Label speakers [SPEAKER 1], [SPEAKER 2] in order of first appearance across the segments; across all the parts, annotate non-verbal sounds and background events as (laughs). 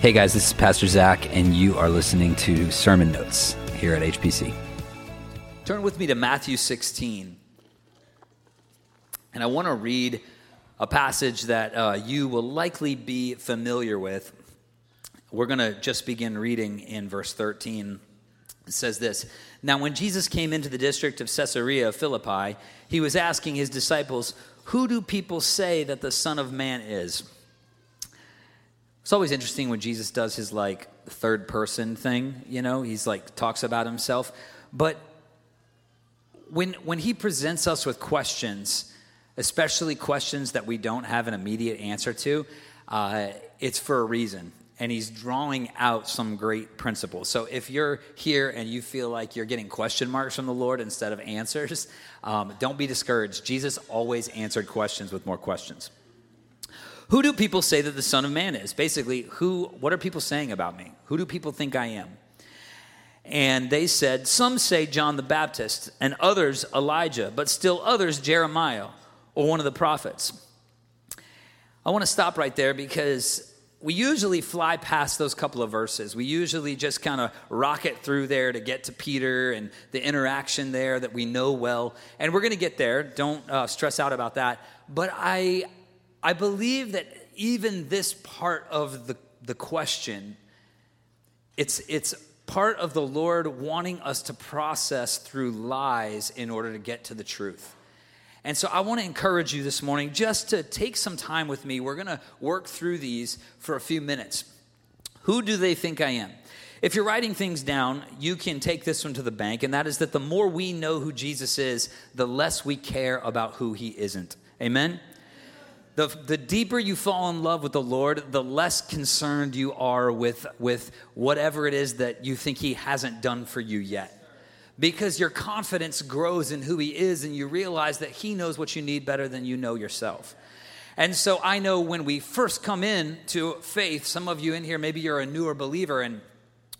[SPEAKER 1] Hey guys, this is Pastor Zac, and you are listening to Sermon Notes here at HPC. Turn with me to Matthew 16. And I want to read a passage that uh, you will likely be familiar with. We're going to just begin reading in verse 13. It says this Now, when Jesus came into the district of Caesarea Philippi, he was asking his disciples, Who do people say that the Son of Man is? It's always interesting when Jesus does his like third person thing, you know, he's like talks about himself. But when when he presents us with questions, especially questions that we don't have an immediate answer to, uh, it's for a reason. And he's drawing out some great principles. So if you're here and you feel like you're getting question marks from the Lord instead of answers, (laughs) um, don't be discouraged. Jesus always answered questions with more questions. Who do people say that the Son of Man is? Basically, who what are people saying about me? Who do people think I am? And they said, Some say John the Baptist, and others Elijah, but still others Jeremiah or one of the prophets. I want to stop right there because we usually fly past those couple of verses. We usually just kind of rocket through there to get to Peter and the interaction there that we know well. And we're going to get there. Don't uh, stress out about that. But I, I believe that even this part of the, the question, it's, it's part of the Lord wanting us to process through lies in order to get to the truth. And so I want to encourage you this morning just to take some time with me. We're going to work through these for a few minutes. Who do they think I am? If you're writing things down, you can take this one to the bank, and that is that the more we know who Jesus is, the less we care about who he isn't. Amen? The, the deeper you fall in love with the Lord, the less concerned you are with, with whatever it is that you think He hasn't done for you yet. Because your confidence grows in who He is, and you realize that He knows what you need better than you know yourself. And so I know when we first come in to faith, some of you in here, maybe you're a newer believer, and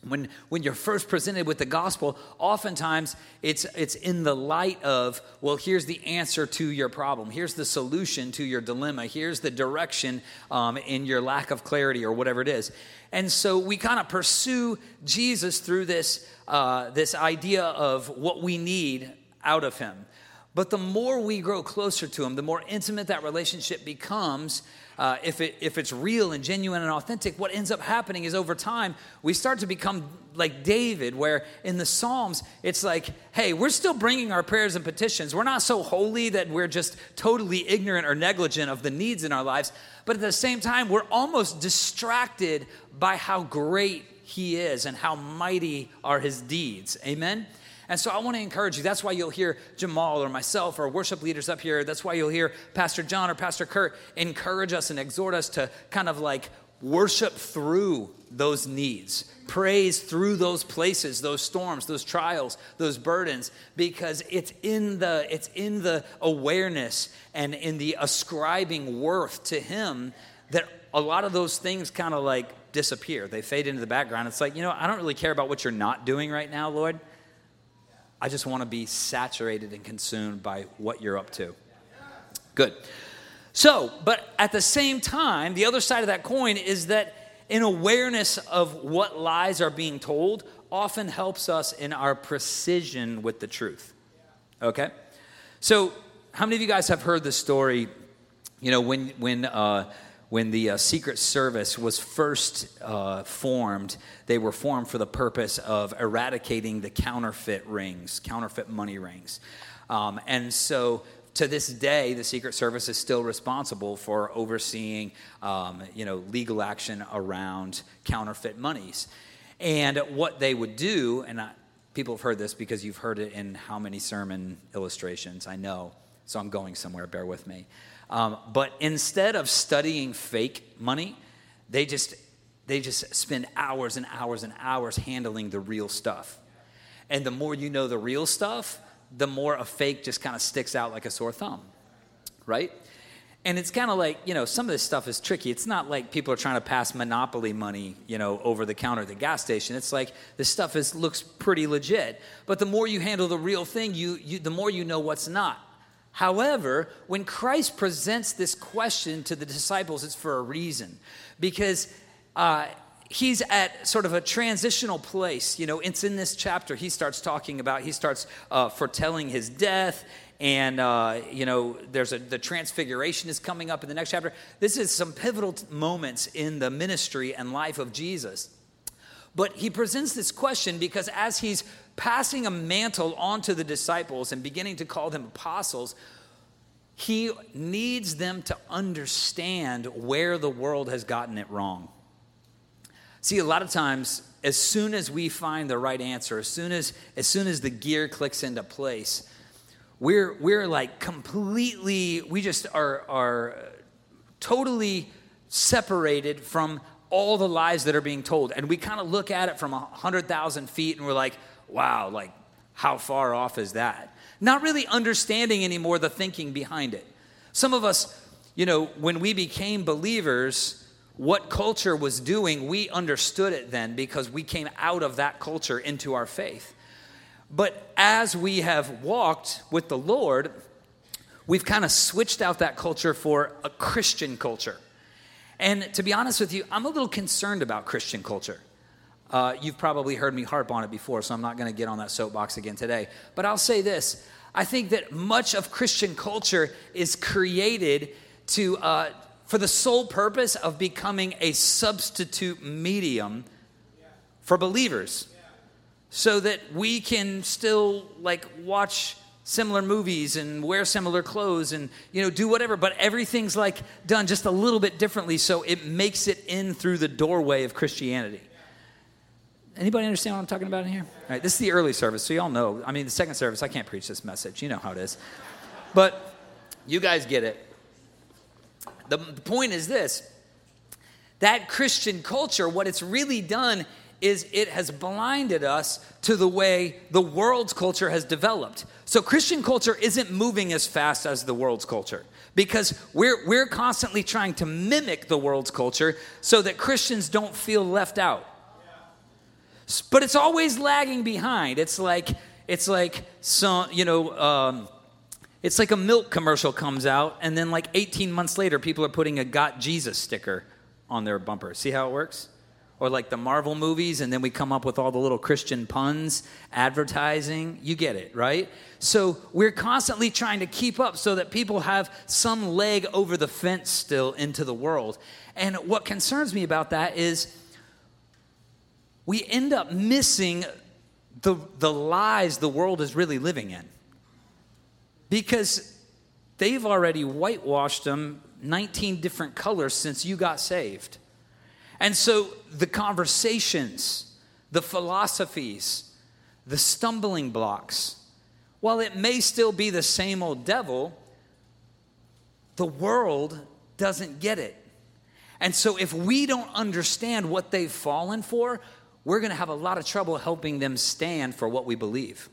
[SPEAKER 1] when, when you're first presented with the gospel, oftentimes it's, it's in the light of, well, here's the answer to your problem. Here's the solution to your dilemma. Here's the direction um, in your lack of clarity or whatever it is. And so we kind of pursue Jesus through this, uh, this idea of what we need out of him. But the more we grow closer to him, the more intimate that relationship becomes, uh, if, it, if it's real and genuine and authentic, what ends up happening is over time, we start to become like David, where in the Psalms, it's like, hey, we're still bringing our prayers and petitions. We're not so holy that we're just totally ignorant or negligent of the needs in our lives. But at the same time, we're almost distracted by how great he is and how mighty are his deeds. Amen? And so I want to encourage you. That's why you'll hear Jamal or myself or worship leaders up here. That's why you'll hear Pastor John or Pastor Kurt encourage us and exhort us to kind of like worship through those needs, praise through those places, those storms, those trials, those burdens, because it's in the it's in the awareness and in the ascribing worth to Him that a lot of those things kind of like disappear. They fade into the background. It's like, you know, I don't really care about what you're not doing right now, Lord. I just want to be saturated and consumed by what you're up to. Good. So, but at the same time, the other side of that coin is that an awareness of what lies are being told often helps us in our precision with the truth. Okay? So, how many of you guys have heard the story? You know, when, when, uh, when the uh, Secret Service was first uh, formed, they were formed for the purpose of eradicating the counterfeit rings, counterfeit money rings. Um, and so to this day, the Secret Service is still responsible for overseeing, um, you know, legal action around counterfeit monies. And what they would do, and I, people have heard this because you've heard it in how many sermon illustrations, I know. So I'm going somewhere, bear with me. Um, but instead of studying fake money, they just they just spend hours and hours and hours handling the real stuff. And the more you know the real stuff, the more a fake just kind of sticks out like a sore thumb, right? And it's kind of like, you know, some of this stuff is tricky. It's not like people are trying to pass monopoly money, you know, over the counter at the gas station. It's like this stuff is looks pretty legit. But the more you handle the real thing, you, you the more you know what's not. However, when Christ presents this question to the disciples, it's for a reason. Because uh, he's at sort of a transitional place. You know, it's in this chapter he starts talking about, he starts uh, foretelling his death. And, uh, you know, there's a, the transfiguration is coming up in the next chapter. This is some pivotal moments in the ministry and life of Jesus. But he presents this question because as he's passing a mantle onto the disciples and beginning to call them apostles, he needs them to understand where the world has gotten it wrong. See, a lot of times, as soon as we find the right answer, as soon as, as soon as the gear clicks into place, we're, we're like completely, we just are, are totally separated from all the lies that are being told. And we kind of look at it from 100,000 feet and we're like, wow, like, how far off is that? Not really understanding anymore the thinking behind it. Some of us, you know, when we became believers, what culture was doing, we understood it then because we came out of that culture into our faith. But as we have walked with the Lord, we've kind of switched out that culture for a Christian culture. And to be honest with you, I'm a little concerned about Christian culture. Uh, you've probably heard me harp on it before, so I'm not going to get on that soapbox again today. But I'll say this. I think that much of Christian culture is created to, uh, for the sole purpose of becoming a substitute medium for believers. So that we can still like watch similar movies and wear similar clothes and you know do whatever but everything's like done just a little bit differently so it makes it in through the doorway of christianity anybody understand what i'm talking about in here? All right this is the early service so y'all know. I mean the second service i can't preach this message. You know how it is. But you guys get it. The, the point is this. That Christian culture, what it's really done is it has blinded us to the way the world's culture has developed. So Christian culture isn't moving as fast as the world's culture because we're, we're constantly trying to mimic the world's culture so that Christians don't feel left out. But it's always lagging behind. It's like, it's like some, you know, um, it's like a milk commercial comes out, and then like 18 months later, people are putting a Got Jesus sticker on their bumper. See how it works? Or like the Marvel movies, and then we come up with all the little Christian puns, advertising. You get it, right? So we're constantly trying to keep up so that people have some leg over the fence still into the world. And what concerns me about that is we end up missing the, the lies the world is really living in because they've already whitewashed them 19 different colors since you got saved. And so the conversations, the philosophies, the stumbling blocks, while it may still be the same old devil, the world doesn't get it. And so if we don't understand what they've fallen for, we're going to have a lot of trouble helping them stand for what we believe.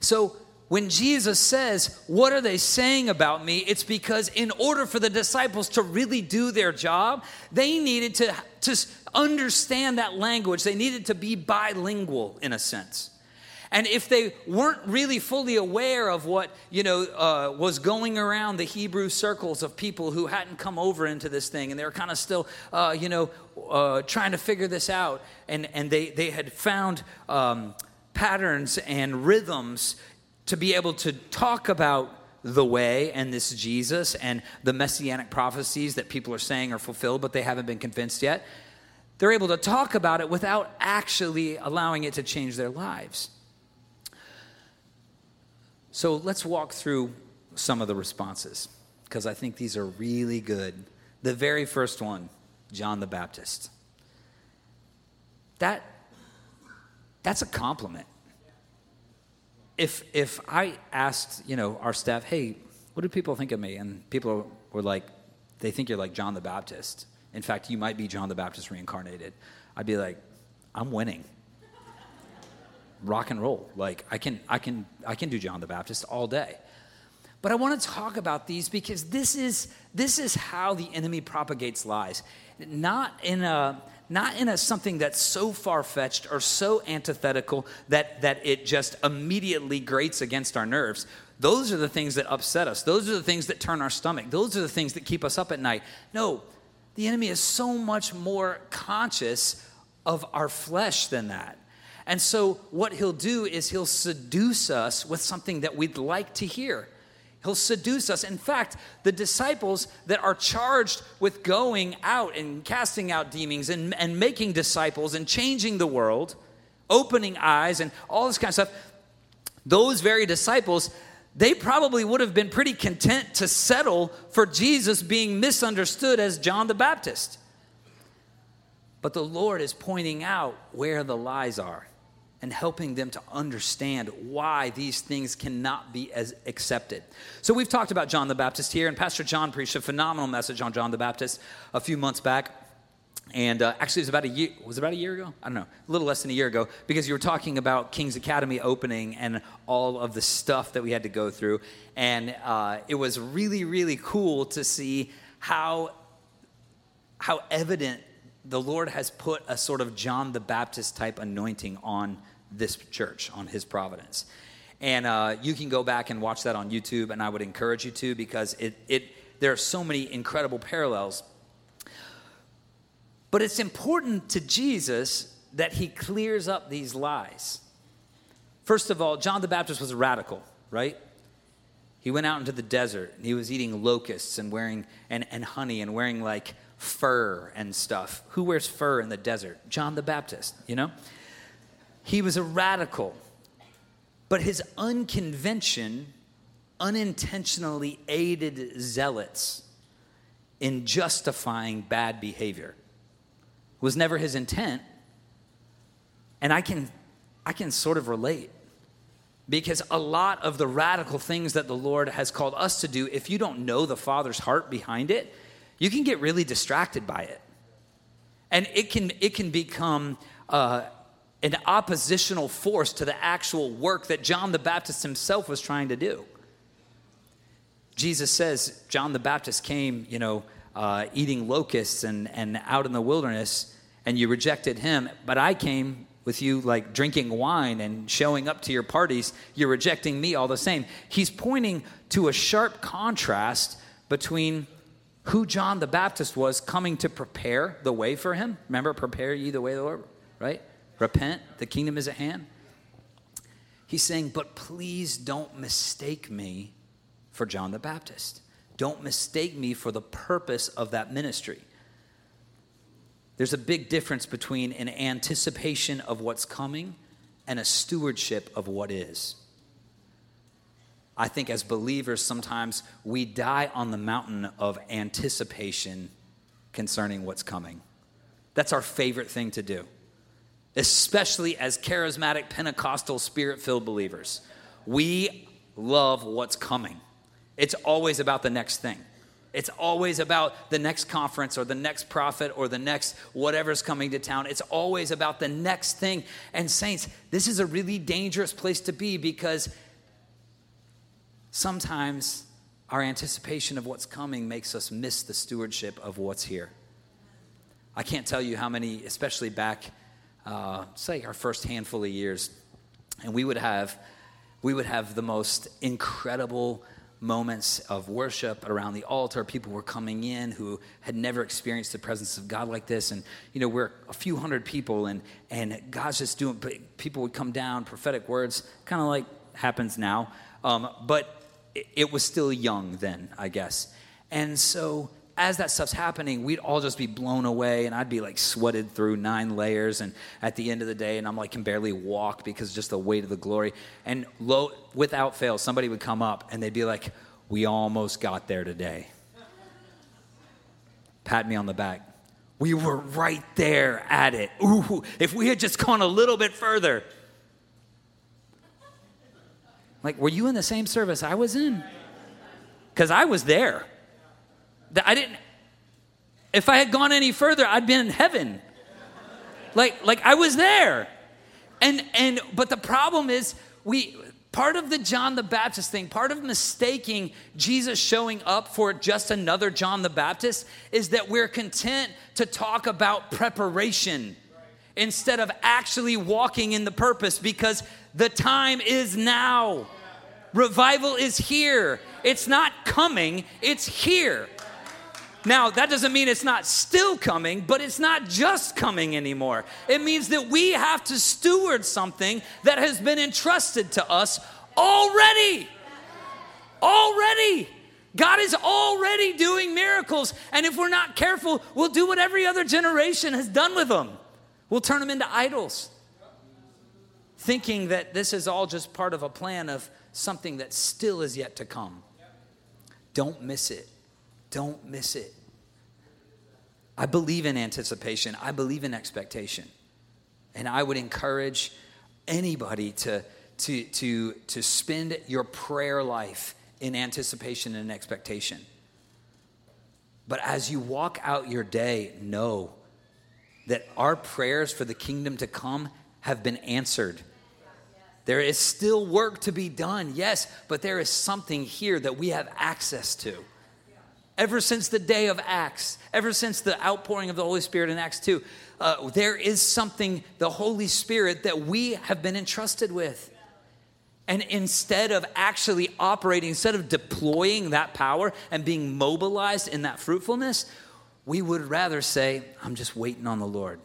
[SPEAKER 1] So when Jesus says, What are they saying about me? It's because in order for the disciples to really do their job, they needed to, to understand that language. They needed to be bilingual in a sense. And if they weren't really fully aware of what you know uh, was going around the Hebrew circles of people who hadn't come over into this thing, and they were kind of still, uh, you know, uh, trying to figure this out, and and they they had found um, patterns and rhythms to be able to talk about the way and this Jesus and the messianic prophecies that people are saying are fulfilled, but they haven't been convinced yet. They're able to talk about it without actually allowing it to change their lives. So let's walk through some of the responses because I think these are really good. The very first one, John the Baptist. That that's a compliment if if I asked, you know, our staff, hey, what do people think of me? And people were like, they think you're like John the Baptist. In fact, you might be John the Baptist reincarnated. I'd be like, I'm winning. Rock and roll. Like I can I can I can do John the Baptist all day. But I want to talk about these because this is this is how the enemy propagates lies. Not in a not in a something that's so far-fetched or so antithetical that, that it just immediately grates against our nerves those are the things that upset us those are the things that turn our stomach those are the things that keep us up at night no The enemy is so much more conscious of our flesh than that. And so, what he'll do is he'll seduce us with something that we'd like to hear. He'll seduce us. In fact, the disciples that are charged with going out and casting out demons and, and making disciples and changing the world, opening eyes, and all this kind of stuff, those very disciples, they probably would have been pretty content to settle for Jesus being misunderstood as John the Baptist. But the Lord is pointing out where the lies are and helping them to understand why these things cannot be as accepted. So we've talked about John the Baptist here, and Pastor John preached a phenomenal message on John the Baptist a few months back. And uh, actually, it was about a year. Was about a year ago? I don't know, a little less than a year ago, because you were talking about King's Academy opening and all of the stuff that we had to go through, and uh, it was really, really cool to see how how evident the Lord has put a sort of John the Baptist type anointing on this church, on His providence. And uh, you can go back and watch that on YouTube, and I would encourage you to because it, it there are so many incredible parallels but it's important to Jesus that he clears up these lies. First of all, John the Baptist was a radical, right? He went out into the desert and he was eating locusts and wearing and, and honey and wearing like fur and stuff. Who wears fur in the desert? John the Baptist, you know? He was a radical. But his unconvention unintentionally aided zealots in justifying bad behavior was never his intent. And I can, I can sort of relate because a lot of the radical things that the Lord has called us to do, if you don't know the Father's heart behind it, you can get really distracted by it. And it can, it can become uh, an oppositional force to the actual work that John the Baptist himself was trying to do. Jesus says John the Baptist came, you know, uh, eating locusts and, and out in the wilderness, and you rejected him. But I came with you like drinking wine and showing up to your parties. You're rejecting me all the same. He's pointing to a sharp contrast between who John the Baptist was coming to prepare the way for him. Remember, prepare ye the way of the Lord, right? Repent, the kingdom is at hand. He's saying, but please don't mistake me for John the Baptist. Don't mistake me for the purpose of that ministry. There's a big difference between an anticipation of what's coming and a stewardship of what is. I think as believers, sometimes we die on the mountain of anticipation concerning what's coming. That's our favorite thing to do, especially as charismatic, Pentecostal, spirit filled believers. We love what's coming. It's always about the next thing. It's always about the next conference or the next prophet or the next whatever's coming to town. It's always about the next thing. And, saints, this is a really dangerous place to be because sometimes our anticipation of what's coming makes us miss the stewardship of what's here. I can't tell you how many, especially back, uh, say, our first handful of years, and we would have, we would have the most incredible moments of worship around the altar. People were coming in who had never experienced the presence of God like this. And, you know, we're a few hundred people, and, and God's just doing, people would come down, prophetic words, kind of like happens now. Um, but it was still young then, I guess. And so as that stuff's happening, we'd all just be blown away, and I'd be like sweated through nine layers. And at the end of the day, and I'm like can barely walk because just the weight of the glory. And low, without fail, somebody would come up and they'd be like, "We almost got there today." Pat me on the back. We were right there at it. Ooh, if we had just gone a little bit further. Like, were you in the same service I was in? Because I was there. I didn't, if I had gone any further, I'd been in heaven. Like, like I was there. And, and, but the problem is, we, part of the John the Baptist thing, part of mistaking Jesus showing up for just another John the Baptist is that we're content to talk about preparation instead of actually walking in the purpose because the time is now. Revival is here. It's not coming, it's here. Now, that doesn't mean it's not still coming, but it's not just coming anymore. It means that we have to steward something that has been entrusted to us already. Already. God is already doing miracles. And if we're not careful, we'll do what every other generation has done with them. We'll turn them into idols, thinking that this is all just part of a plan of something that still is yet to come. Don't miss it. Don't miss it. I believe in anticipation, I believe in expectation. And I would encourage anybody to, to, to, to spend your prayer life in anticipation and expectation. But as you walk out your day, know that our prayers for the kingdom to come have been answered. There is still work to be done, yes, but there is something here that we have access to. Ever since the day of Acts, ever since the outpouring of the Holy Spirit in Acts 2, uh, there is something, the Holy Spirit, that we have been entrusted with. And instead of actually operating, instead of deploying that power and being mobilized in that fruitfulness, we would rather say, I'm just waiting on the Lord.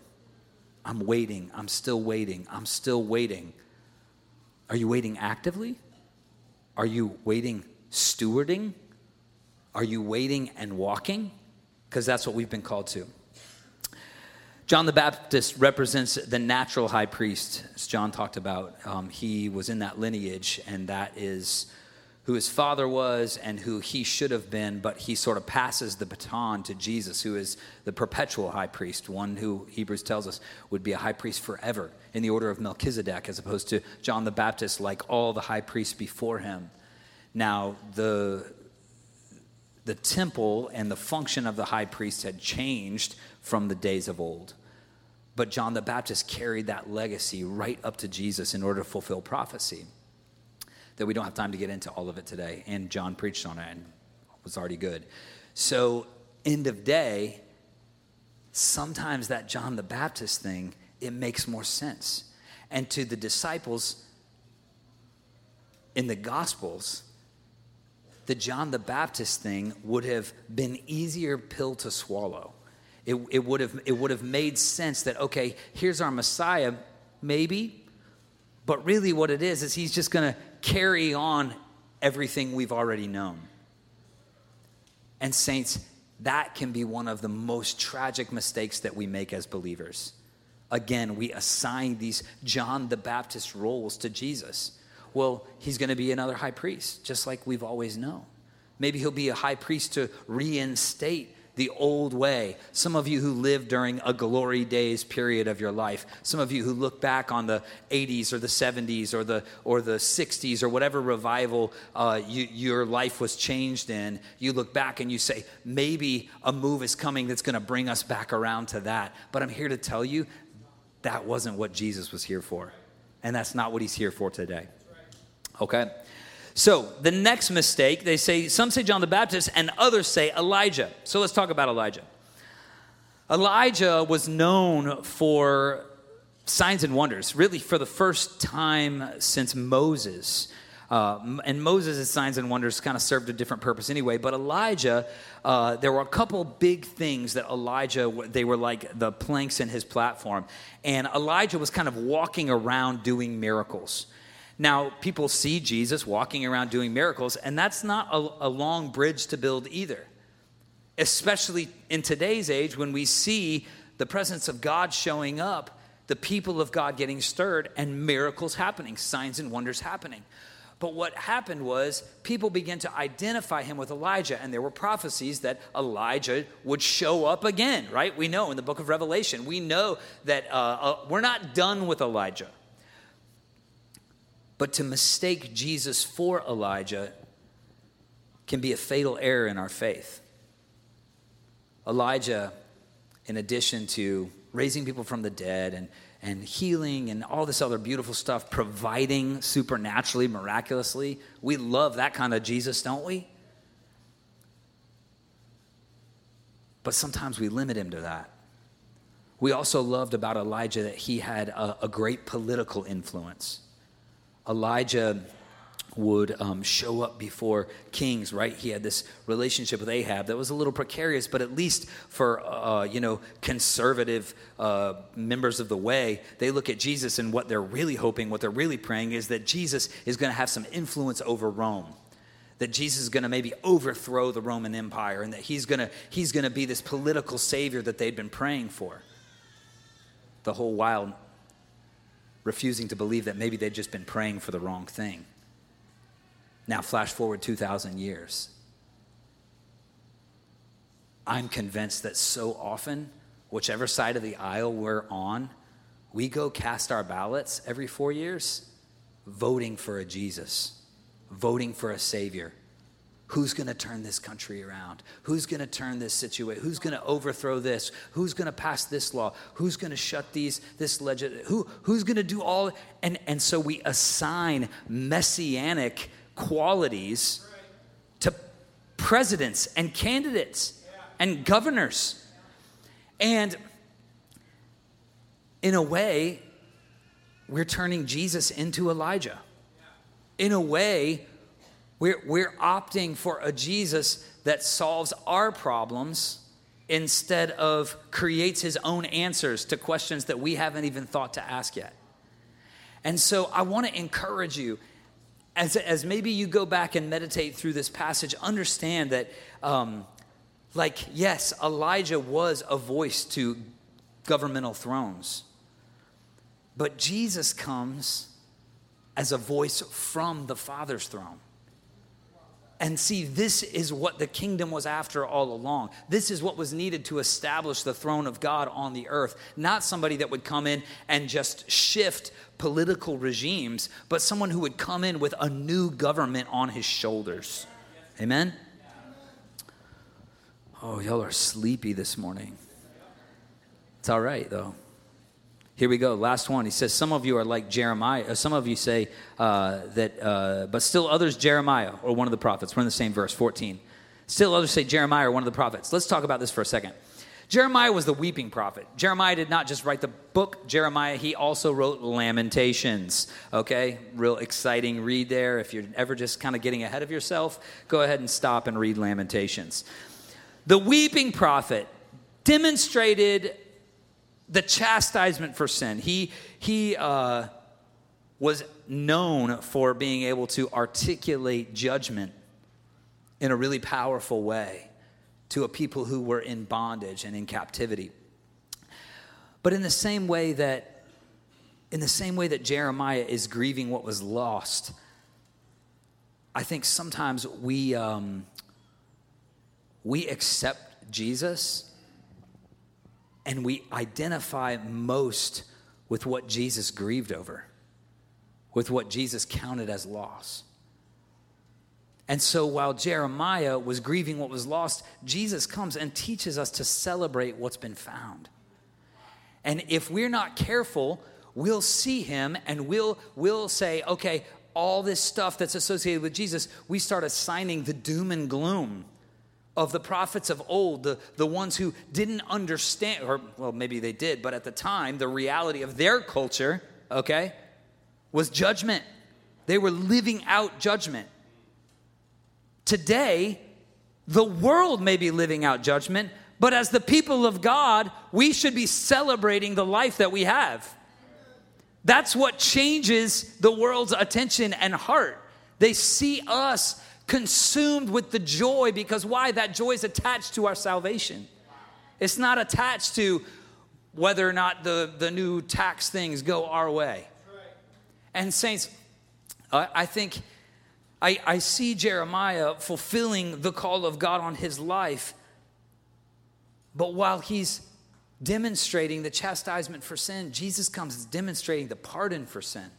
[SPEAKER 1] I'm waiting. I'm still waiting. I'm still waiting. Are you waiting actively? Are you waiting stewarding? Are you waiting and walking? Because that's what we've been called to. John the Baptist represents the natural high priest, as John talked about. Um, he was in that lineage, and that is who his father was and who he should have been, but he sort of passes the baton to Jesus, who is the perpetual high priest, one who Hebrews tells us would be a high priest forever in the order of Melchizedek, as opposed to John the Baptist, like all the high priests before him. Now, the, the temple and the function of the high priest had changed from the days of old. But John the Baptist carried that legacy right up to Jesus in order to fulfill prophecy. That we don't have time to get into all of it today. And John preached on it and was already good. So, end of day, sometimes that John the Baptist thing, it makes more sense. And to the disciples in the Gospels, the John the Baptist thing would have been easier pill to swallow it, it, would have, it would have made sense that, okay, here's our Messiah, maybe, but really what it is, is he's just going to carry on everything we've already known. And, saints, that can be one of the most tragic mistakes that we make as believers. Again, we assign these John the Baptist roles to Jesus. Well, he's going to be another high priest, just like we've always known. Maybe he'll be a high priest to reinstate the old way. Some of you who lived during a glory days period of your life. Some of you who look back on the 80s or the 70s or the, or the 60s or whatever revival uh, you, your life was changed in. You look back and you say, maybe a move is coming that's going to bring us back around to that. But I'm here to tell you that wasn't what Jesus was here for. And that's not what he's here for today. Okay? So the next mistake, they say, some say John the Baptist and others say Elijah. So let's talk about Elijah. Elijah was known for signs and wonders, really for the first time since Moses. Uh, and Moses' signs and wonders kind of served a different purpose anyway. But Elijah, uh, there were a couple big things that Elijah, they were like the planks in his platform. And Elijah was kind of walking around doing miracles. Now, people see Jesus walking around doing miracles, and that's not a, a, long bridge to build either. Especially in today's age when we see the presence of God showing up, the people of God getting stirred, and miracles happening, signs and wonders happening. But what happened was people began to identify him with Elijah, and there were prophecies that Elijah would show up again, right? We know in the book of Revelation, we know that uh, uh, we're not done with Elijah. But to mistake Jesus for Elijah can be a fatal error in our faith. Elijah, in addition to raising people from the dead and, and healing and all this other beautiful stuff, providing supernaturally, miraculously, we love that kind of Jesus, don't we? But sometimes we limit him to that. We also loved about Elijah that he had a, a great political influence. Elijah would um, show up before kings, right? He had this relationship with Ahab that was a little precarious, but at least for, uh, you know, conservative uh, members of the way, they look at Jesus and what they're really hoping, what they're really praying is that Jesus is going to have some influence over Rome. That Jesus is going to maybe overthrow the Roman Empire and that he's going to, he's going to be this political savior that they'd been praying for. The whole while refusing to believe that maybe they'd just been praying for the wrong thing. Now, flash forward 2,000 years. I'm convinced that so often, whichever side of the aisle we're on, we go cast our ballots every four years voting for a Jesus, voting for a Savior. Who's going to turn this country around? Who's going to turn this situation? Who's going to overthrow this? Who's going to pass this law? Who's going to shut these this legend? Who who's going to do all? And and so we assign messianic qualities to presidents and candidates and governors. And in a way, we're turning Jesus into Elijah. In a way, we're, we're opting for a Jesus that solves our problems instead of creates his own answers to questions that we haven't even thought to ask yet. And so I want to encourage you as, as maybe you go back and meditate through this passage, understand that, um, like, yes, Elijah was a voice to governmental thrones, but Jesus comes as a voice from the Father's throne. And see, this is what the kingdom was after all along. This is what was needed to establish the throne of God on the earth. Not somebody that would come in and just shift political regimes, but someone who would come in with a new government on his shoulders. Amen? Oh, y'all are sleepy this morning. It's all right, though. Here we go. Last one. He says, Some of you are like Jeremiah. Uh, some of you say uh, that, uh, but still others, Jeremiah or one of the prophets. We're in the same verse, 14. Still others say Jeremiah or one of the prophets. Let's talk about this for a second. Jeremiah was the weeping prophet. Jeremiah did not just write the book Jeremiah, he also wrote Lamentations. Okay? Real exciting read there. If you're ever just kind of getting ahead of yourself, go ahead and stop and read Lamentations. The weeping prophet demonstrated the chastisement for sin. He, he uh, was known for being able to articulate judgment in a really powerful way to a people who were in bondage and in captivity. But in the same way that in the same way that Jeremiah is grieving what was lost, I think sometimes we um, we accept Jesus and we identify most with what Jesus grieved over, with what Jesus counted as loss. And so while Jeremiah was grieving what was lost, Jesus comes and teaches us to celebrate what's been found. And if we're not careful, we'll see him and we'll, we'll say, okay, all this stuff that's associated with Jesus, we start assigning the doom and gloom of the prophets of old, the, the ones who didn't understand, or well, maybe they did, but at the time, the reality of their culture, okay, was judgment. They were living out judgment. Today, the world may be living out judgment, but as the people of God, we should be celebrating the life that we have. That's what changes the world's attention and heart. They see us consumed with the joy because why? That joy is attached to our salvation. It's not attached to whether or not the, the new tax things go our way. And, saints, I think I, I see Jeremiah fulfilling the call of God on his life. But while he's demonstrating the chastisement for sin, Jesus comes demonstrating the pardon for sin.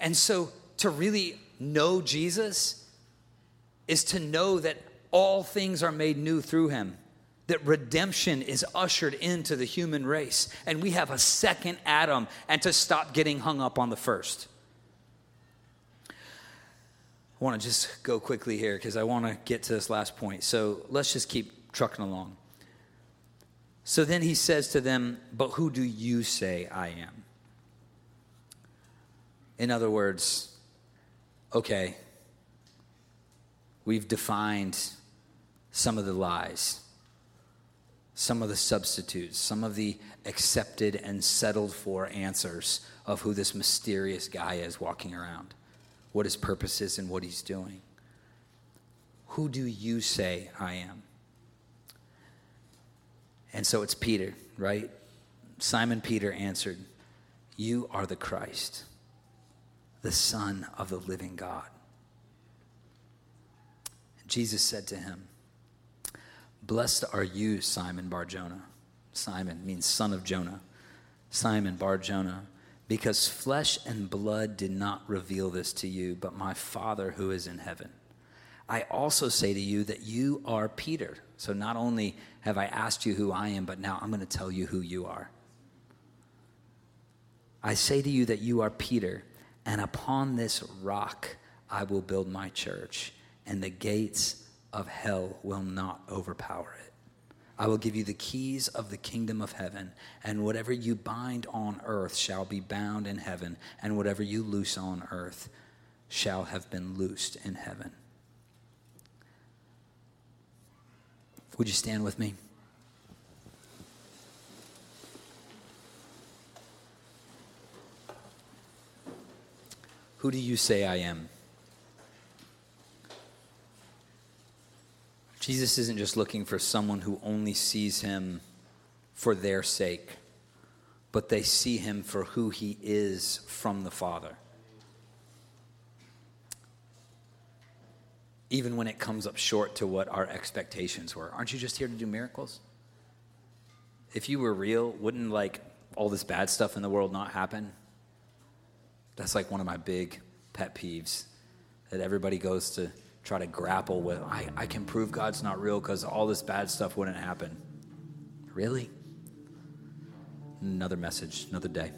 [SPEAKER 1] And so to really know Jesus is to know that all things are made new through him, that redemption is ushered into the human race, and we have a second Adam, and to stop getting hung up on the first. I want to just go quickly here because I want to get to this last point. So let's just keep trucking along. So then he says to them, But who do you say I am? In other words, okay, we've defined some of the lies, some of the substitutes, some of the accepted and settled for answers of who this mysterious guy is walking around, what his purpose is, and what he's doing. Who do you say I am? And so it's Peter, right? Simon Peter answered, You are the Christ, the Son of the living God. Jesus said to him, Blessed are you, Simon Bar Jonah. Simon means son of Jonah. Simon Bar Jonah, because flesh and blood did not reveal this to you, but my Father who is in heaven. I also say to you that you are Peter. So not only have I asked you who I am, but now I'm going to tell you who you are. I say to you that you are Peter, and upon this rock I will build my church, and the gates of hell will not overpower it. I will give you the keys of the kingdom of heaven, and whatever you bind on earth shall be bound in heaven, and whatever you loose on earth shall have been loosed in heaven. Would you stand with me? Who do you say I am? Jesus isn't just looking for someone who only sees him for their sake, but they see him for who he is from the Father. even when it comes up short to what our expectations were. Aren't you just here to do miracles? If you were real, wouldn't like all this bad stuff in the world not happen? That's like one of my big pet peeves that everybody goes to try to grapple with. I, I can prove God's not real because all this bad stuff wouldn't happen. Really? Another message, another day.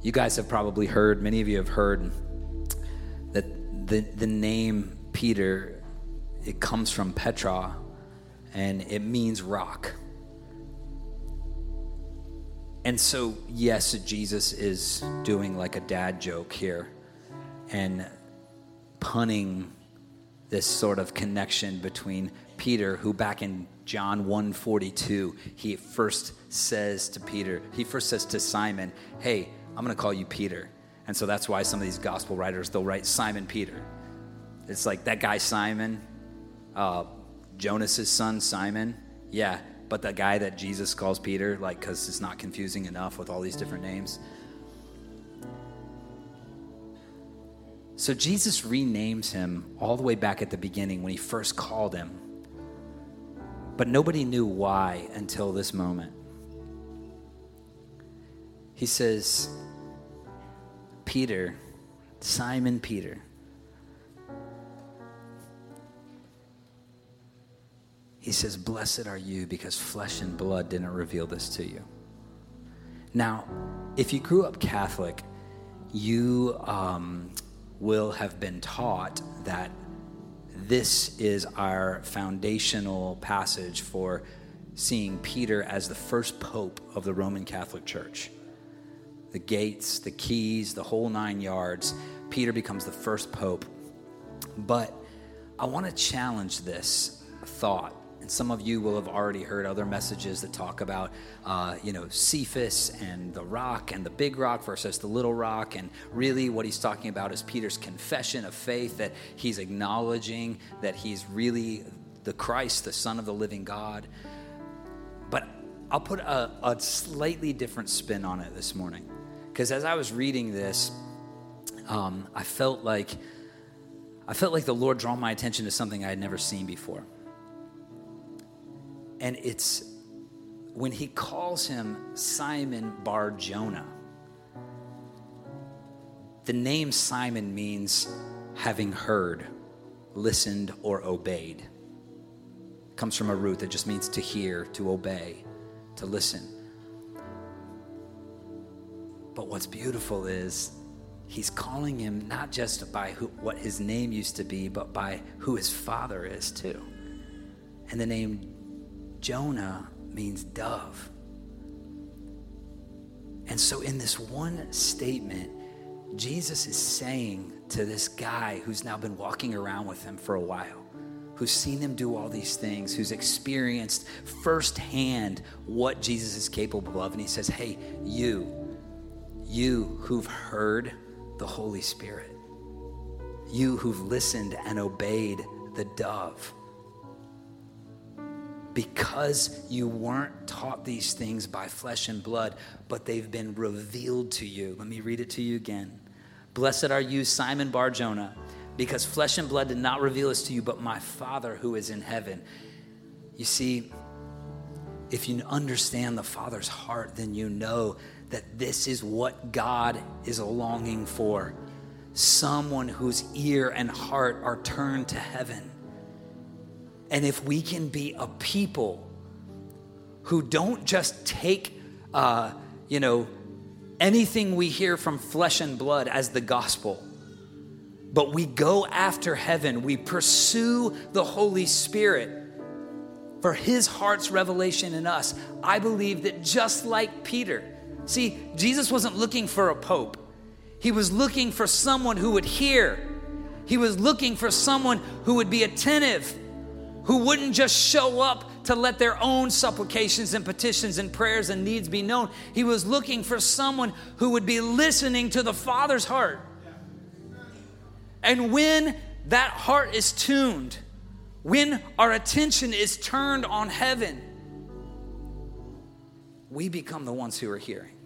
[SPEAKER 1] You guys have probably heard, many of you have heard that the, the name Peter, it comes from Petra, and it means rock. And so, yes, Jesus is doing like a dad joke here and punning this sort of connection between Peter, who back in John 1:42, he first says to Peter, he first says to Simon, "Hey, I'm going to call you Peter." And so that's why some of these gospel writers, they'll write Simon Peter. It's like that guy Simon, uh, Jonas's son Simon. Yeah, but the guy that Jesus calls Peter, like, because it's not confusing enough with all these different names. So Jesus renames him all the way back at the beginning when he first called him. But nobody knew why until this moment. He says, Peter, Simon Peter. He says, Blessed are you because flesh and blood didn't reveal this to you. Now, if you grew up Catholic, you um, will have been taught that this is our foundational passage for seeing Peter as the first pope of the Roman Catholic Church the gates, the keys, the whole nine yards. Peter becomes the first pope. But I want to challenge this thought. Some of you will have already heard other messages that talk about, uh, you know, Cephas and the rock and the big rock versus the little rock. And really, what he's talking about is Peter's confession of faith that he's acknowledging that he's really the Christ, the Son of the living God. But I'll put a, a slightly different spin on it this morning. Because as I was reading this, um, I felt like I felt like the Lord draw my attention to something I had never seen before. And it's when he calls him Simon Bar Jonah. The name Simon means having heard, listened, or obeyed. It comes from a root that just means to hear, to obey, to listen. But what's beautiful is he's calling him not just by who, what his name used to be, but by who his father is too. And the name Jonah means dove. And so, in this one statement, Jesus is saying to this guy who's now been walking around with him for a while, who's seen him do all these things, who's experienced firsthand what Jesus is capable of. And he says, Hey, you, you who've heard the Holy Spirit, you who've listened and obeyed the dove, because you weren't taught these things by flesh and blood, but they've been revealed to you. Let me read it to you again. Blessed are you, Simon Bar Jonah, because flesh and blood did not reveal this to you, but my Father who is in heaven. You see, if you understand the Father's heart, then you know that this is what God is longing for someone whose ear and heart are turned to heaven. And if we can be a people who don't just take, uh, you know, anything we hear from flesh and blood as the gospel, but we go after heaven. We pursue the Holy Spirit for his heart's revelation in us. I believe that just like Peter, see, Jesus wasn't looking for a pope, he was looking for someone who would hear. He was looking for someone who would be attentive, who wouldn't just show up to let their own supplications and petitions and prayers and needs be known. He was looking for someone who would be listening to the Father's heart. And when that heart is tuned, when our attention is turned on heaven, we become the ones who are hearing.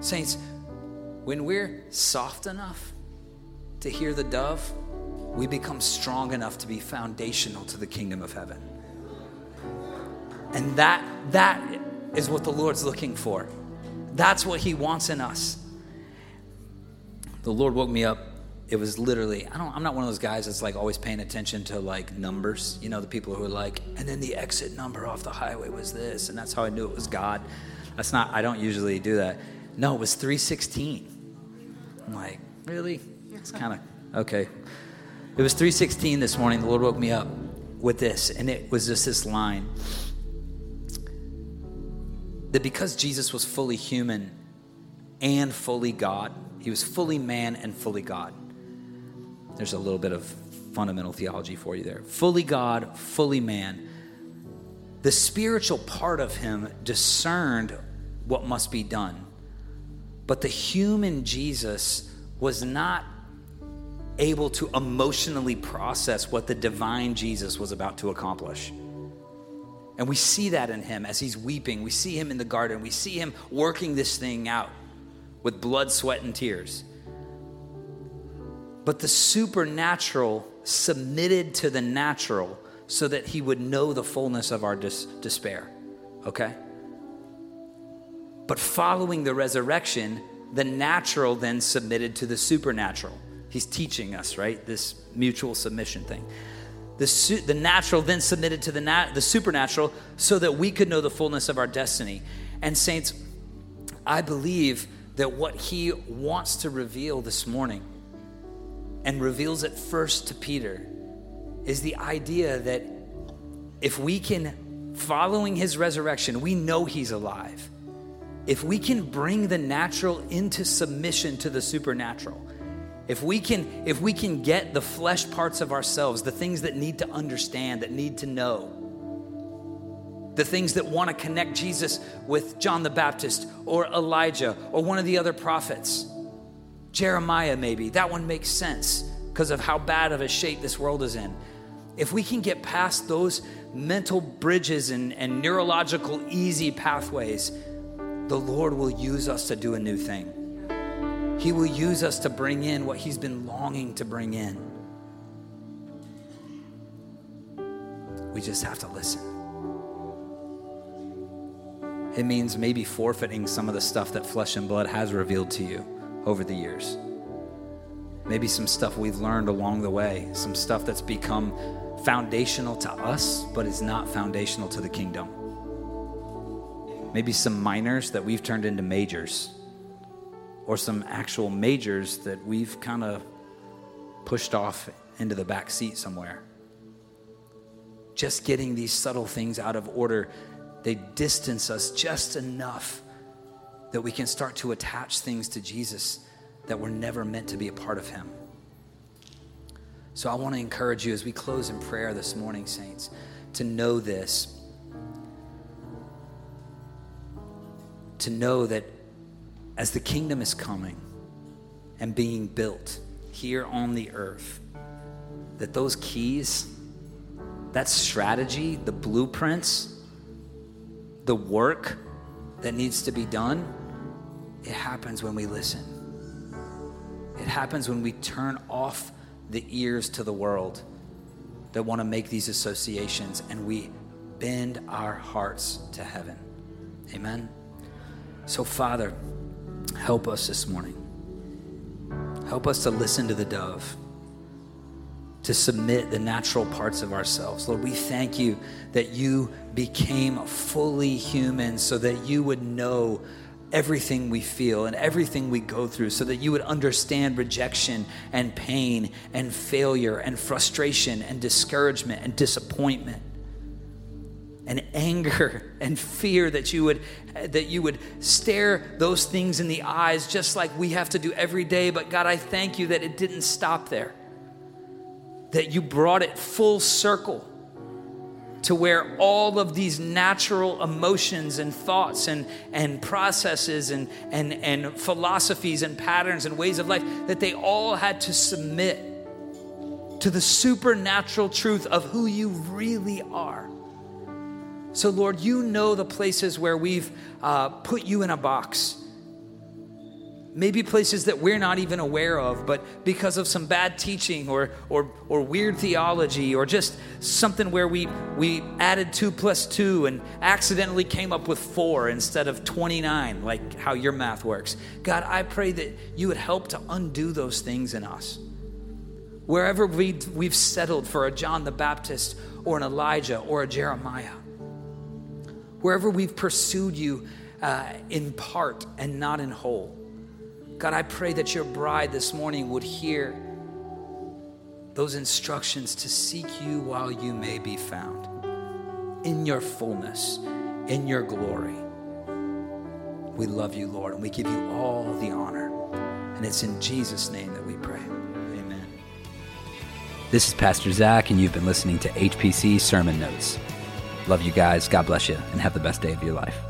[SPEAKER 1] Saints, when we're soft enough to hear the dove, we become strong enough to be foundational to the kingdom of heaven. And that that is what the Lord's looking for. That's what he wants in us. The Lord woke me up it was literally I don't I'm not one of those guys that's like always paying attention to like numbers. You know, the people who are like, and then the exit number off the highway was this, and that's how I knew it was God. That's not I don't usually do that. No, it was 316. I'm like, really? It's kind of okay. It was 316 this morning. The Lord woke me up with this, and it was just this line that because Jesus was fully human and fully God, he was fully man and fully God there's a little bit of fundamental theology for you there. Fully God, fully man. The spiritual part of him discerned what must be done. But the human Jesus was not able to emotionally process what the divine Jesus was about to accomplish. And we see that in him as he's weeping. We see him in the garden. We see him working this thing out with blood, sweat, and tears. But the supernatural submitted to the natural so that he would know the fullness of our dis- despair. Okay? But following the resurrection, the natural then submitted to the supernatural. He's teaching us, right? This mutual submission thing. The, su- the natural then submitted to the, nat- the supernatural so that we could know the fullness of our destiny. And, saints, I believe that what he wants to reveal this morning and reveals it first to Peter is the idea that if we can, following his resurrection, we know he's alive. If we can bring the natural into submission to the supernatural, if we can if we can get the flesh parts of ourselves the things that need to understand that need to know the things that want to connect jesus with john the baptist or elijah or one of the other prophets Jeremiah, maybe. That one makes sense because of how bad of a shape this world is in. If we can get past those mental bridges and, and neurological easy pathways, the Lord will use us to do a new thing. He will use us to bring in what He's been longing to bring in. We just have to listen. It means maybe forfeiting some of the stuff that flesh and blood has revealed to you over the years. Maybe some stuff we've learned along the way, some stuff that's become foundational to us, but is not foundational to the kingdom. Maybe some minors that we've turned into majors, or some actual majors that we've kind of pushed off into the back seat somewhere. Just getting these subtle things out of order, they distance us just enough that we can start to attach things to Jesus that were never meant to be a part of Him. So I want to encourage you as we close in prayer this morning, saints, to know this. To know that as the kingdom is coming and being built here on the earth, that those keys, that strategy, the blueprints, the work that needs to be done, it happens when we listen. It happens when we turn off the ears to the world that want to make these associations and we bend our hearts to heaven. Amen. So, Father, help us this morning. Help us to listen to the dove, to submit the natural parts of ourselves. Lord, we thank you that you became fully human so that you would know everything we feel and everything we go through so that you would understand rejection and pain and failure and frustration and discouragement and disappointment and anger (laughs) and fear that you would that you would stare those things in the eyes just like we have to do every day but God I thank you that it didn't stop there that you brought it full circle to where all of these natural emotions and thoughts and, and processes and, and, and philosophies and patterns and ways of life, that they all had to submit to the supernatural truth of who you really are. So, Lord, you know the places where we've uh, put you in a box maybe places that we're not even aware of, but because of some bad teaching or, or, or weird theology or just something where we, we added two plus two and accidentally came up with four instead of 29, like how your math works. God, I pray that you would help to undo those things in us. Wherever we, we've settled for a John the Baptist or an Elijah or a Jeremiah, wherever we've pursued you uh, in part and not in whole. God, I pray that your bride this morning would hear those instructions to seek you while you may be found in your fullness, in your glory. We love you, Lord, and we give you all the honor. And it's in Jesus' name that we pray. Amen.
[SPEAKER 2] This is Pastor Zac, and you've been listening to HPC Sermon Notes. Love you guys. God bless you, and have the best day of your life.